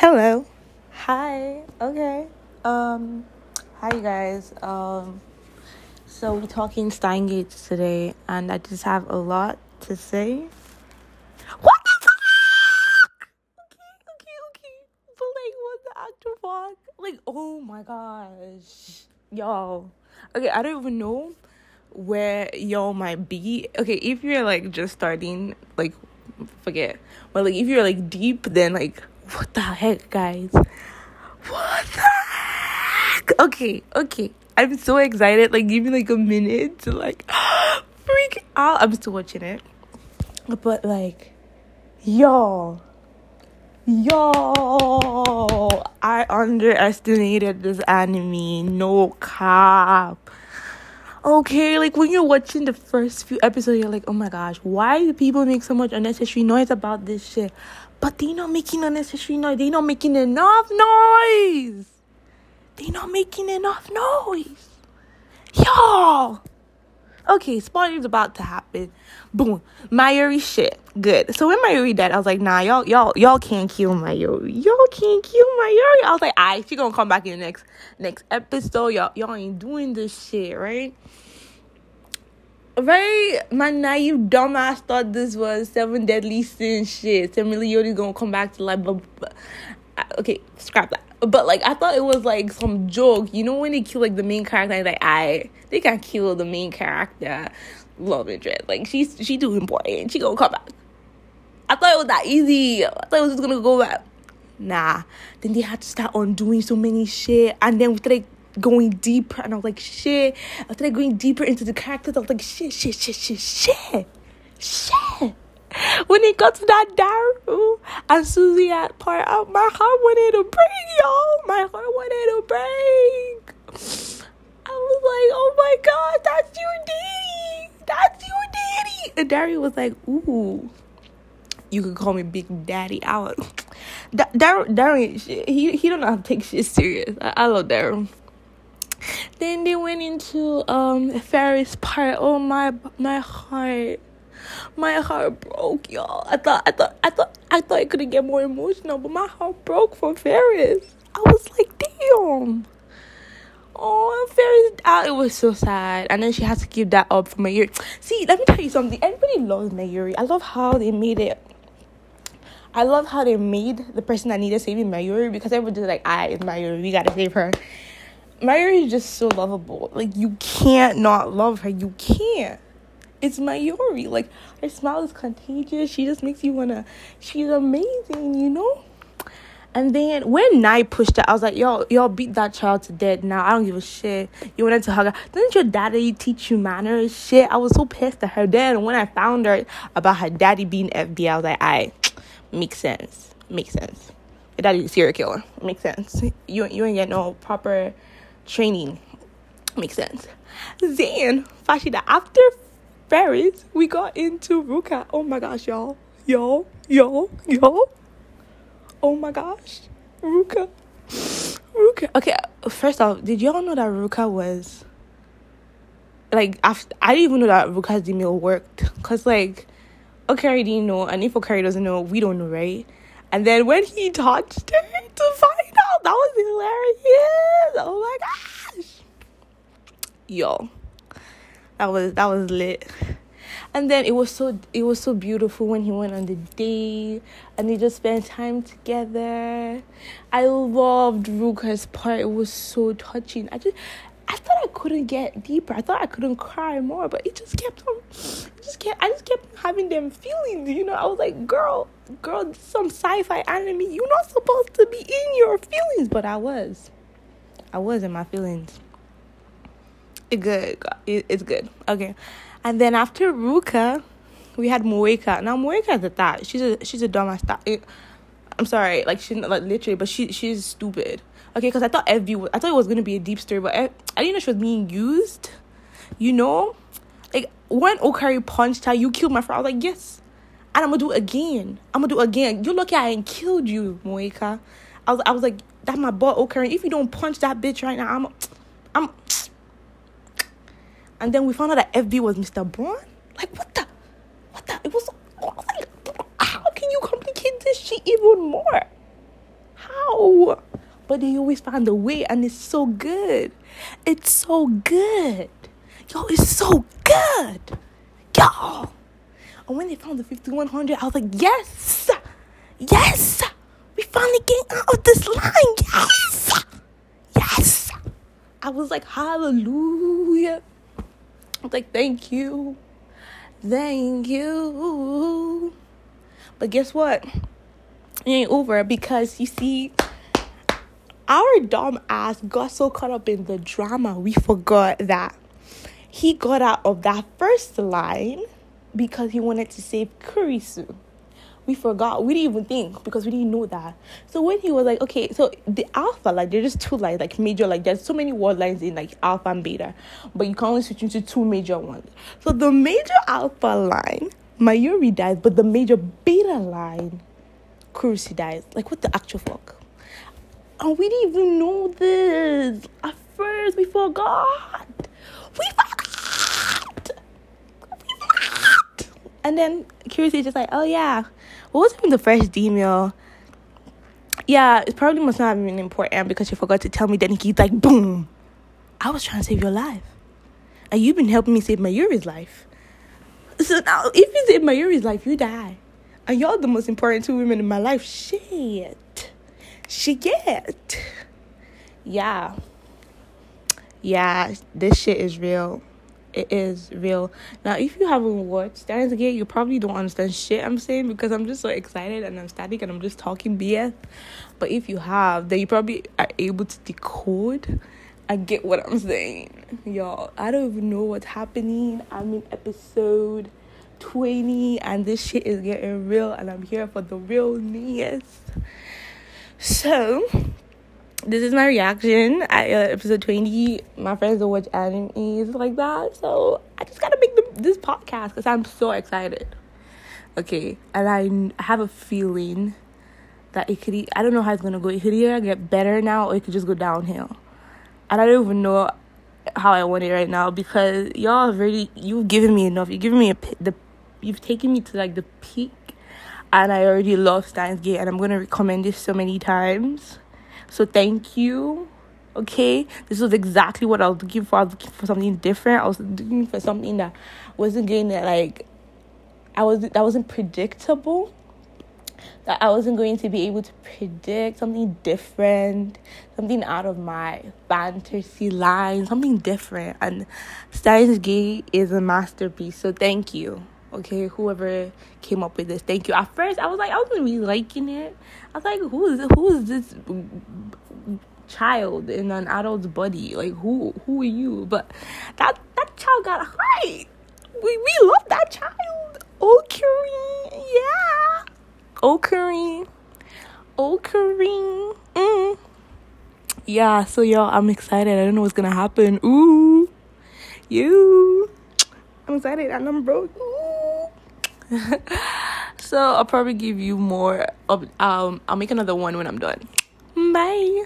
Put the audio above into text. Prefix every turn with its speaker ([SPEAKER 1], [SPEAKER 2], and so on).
[SPEAKER 1] Hello. Hi. Okay. Um hi you guys. Um so we're talking Steins Gate today and I just have a lot to say. What the fuck? Okay, okay, okay. But like what the actual fuck? Like oh my gosh. Y'all. Okay, I don't even know where y'all might be. Okay, if you're like just starting, like forget. But like if you're like deep, then like what the heck, guys? What the heck? Okay, okay. I'm so excited. Like, give me like a minute to like freak out. I'm still watching it. But like, y'all, y'all, I underestimated this anime. No cap. Okay, like when you're watching the first few episodes, you're like, oh my gosh, why do people make so much unnecessary noise about this shit? But they're not making unnecessary noise. They're not making enough noise. They're not making enough noise. Y'all. Okay, spoilers about to happen. Boom. Mayuri shit. Good. So when Mayuri died, I was like, nah, y'all, y'all, y'all can't kill Mayuri. Y'all can't kill Mayuri. I was like, alright, she gonna come back in the next next episode. Y'all, y'all ain't doing this shit, right? Very my naive dumbass thought this was seven deadly sins shit. Seven Leone's gonna come back to life. But, but, okay, scrap that. But like I thought it was like some joke. You know when they kill like the main character, like I they can kill the main character, love interest. Like she's she too important. She gonna come back. I thought it was that easy. I thought it was just gonna go back. Nah. Then they had to start undoing so many shit, and then we started going deeper and I was like, shit. I started going deeper into the characters. I was like, shit, shit, shit, shit, shit, shit. When it got to that Daru and Susie at part out, my heart wanted to break, y'all. My heart wanted to break. I was like, oh my god, that's your daddy. That's your daddy. And Daru was like, ooh, you could call me Big Daddy. I was, Daryl, Daryl, he he don't know how to take shit serious. I, I love Daryl. Then they went into um Faris part. Oh my my heart. My heart broke, y'all. I thought I thought I thought I thought it couldn't get more emotional, but my heart broke for Faris. I was like, damn. Oh, Faris out. It was so sad. And then she has to give that up for Mayuri. See, let me tell you something. Everybody loves Mayuri. I love how they made it. I love how they made the person that needed saving Mayuri because everybody's like, I ah, is Mayuri. We gotta save her. Mayuri is just so lovable. Like you can't not love her. You can't. It's Mayuri. Like her smile is contagious. She just makes you wanna. She's amazing, you know. And then when Nae pushed her, I was like, "Yo, y'all beat that child to death. Now I don't give a shit. You wanted to hug her. Didn't your daddy teach you manners? Shit. I was so pissed at her. Then when I found her about her daddy being FBI, I was like, "I makes sense. Makes sense. Your daddy's a serial killer. Makes sense. You you ain't get no proper." Training. Makes sense. Then, Fashida, after Faris, we got into Ruka. Oh my gosh, y'all. Y'all, y'all, y'all. Oh my gosh. Ruka. Ruka. Okay, first off, did y'all know that Ruka was like after I didn't even know that Ruka's email worked. Cause like Okari didn't know and if Okari doesn't know, we don't know, right? And then when he touched her to find that was hilarious. Oh my gosh. Yo. That was that was lit. And then it was so it was so beautiful when he went on the date and they just spent time together. I loved Ruka's part. It was so touching. I just I thought I couldn't get deeper. I thought I couldn't cry more, but it just kept on. It just kept. I just kept having them feelings. You know, I was like, "Girl, girl, some sci-fi anime. You're not supposed to be in your feelings," but I was. I was in my feelings. It good. It, it's good. Okay, and then after Ruka, we had Moeka. Now Moeka is a thought. She's a she's a dumbass thought. I'm sorry, like she's like literally, but she she's stupid. Okay, because I thought FB was, I thought it was gonna be a deep story, but I, I didn't know she was being used. You know, like when Okari punched her, you killed my friend. I was like, yes, and I'm gonna do it again. I'm gonna do it again. You lucky I ain't killed you, Moeka. I was I was like, that's my butt, Okari. If you don't punch that bitch right now, I'm, I'm. And then we found out that FB was Mr. Braun. Like what the, what the? It was. Like, how can you complicate this shit even more? How? But they always find a way, and it's so good. It's so good. Yo, it's so good. Yo. And when they found the 5100, I was like, yes, yes, we finally getting out of this line. Yes, yes. I was like, hallelujah. I was like, thank you, thank you. But guess what? It ain't over because you see, our dumb ass got so caught up in the drama, we forgot that he got out of that first line because he wanted to save Kurisu. We forgot. We didn't even think because we didn't know that. So when he was like, okay, so the alpha, like there's just two lines, like major, like there's so many world lines in like alpha and beta, but you can only switch into two major ones. So the major alpha line, Mayuri dies, but the major beta line, Kurisu dies. Like what the actual fuck? And we didn't even know this. At first, we forgot. We forgot. And then Curiously just like, oh yeah, what was even the first email? Yeah, it probably must not have been important because you forgot to tell me. Then he's like, boom, I was trying to save your life, and you've been helping me save Mayuri's life. So now, if you save Mayuri's life, you die, and you're the most important two women in my life. Shit, shit, yeah, yeah. This shit is real it is real. Now, if you haven't watched Steins Gate, you probably don't understand shit I'm saying because I'm just so excited and I'm static and I'm just talking BS. But if you have, then you probably are able to decode I get what I'm saying. Y'all, I don't even know what's happening. I'm in episode 20 and this shit is getting real and I'm here for the realness. So, this is my reaction at uh, episode 20 my friends don't watch animes like that so i just gotta make the, this podcast because i'm so excited. Okay and I, have a feeling that it could i don't know how it's gonna go. It could either get better now or it could just go downhill. And i don't even know how i want it right now because y'all have already you've given me enough. You've given me a the you've taken me to like the peak and i already love steins gate and i'm gonna recommend this so many times so thank you. Okay, this was exactly what I was looking for. I was looking for something different. I was looking for something that wasn't getting to like I was that wasn't predictable. That I wasn't going to be able to predict something different, something out of my fantasy line, something different. And Steins Gate is a masterpiece. So thank you okay whoever came up with this. Thank you. At first i was like i wasn't really liking it. I was like who is who is this child in an adult's body? Like who who are you? But that that child got right we we love that child. Oh Kareem, yeah. Oh Kareem, oh Kareem. mm. yeah so y'all i'm excited. I don't know what's gonna happen. Ooh. You. I'm excited. And i'm broke. so I'll probably give you more of um I'll make another one when I'm done. Bye.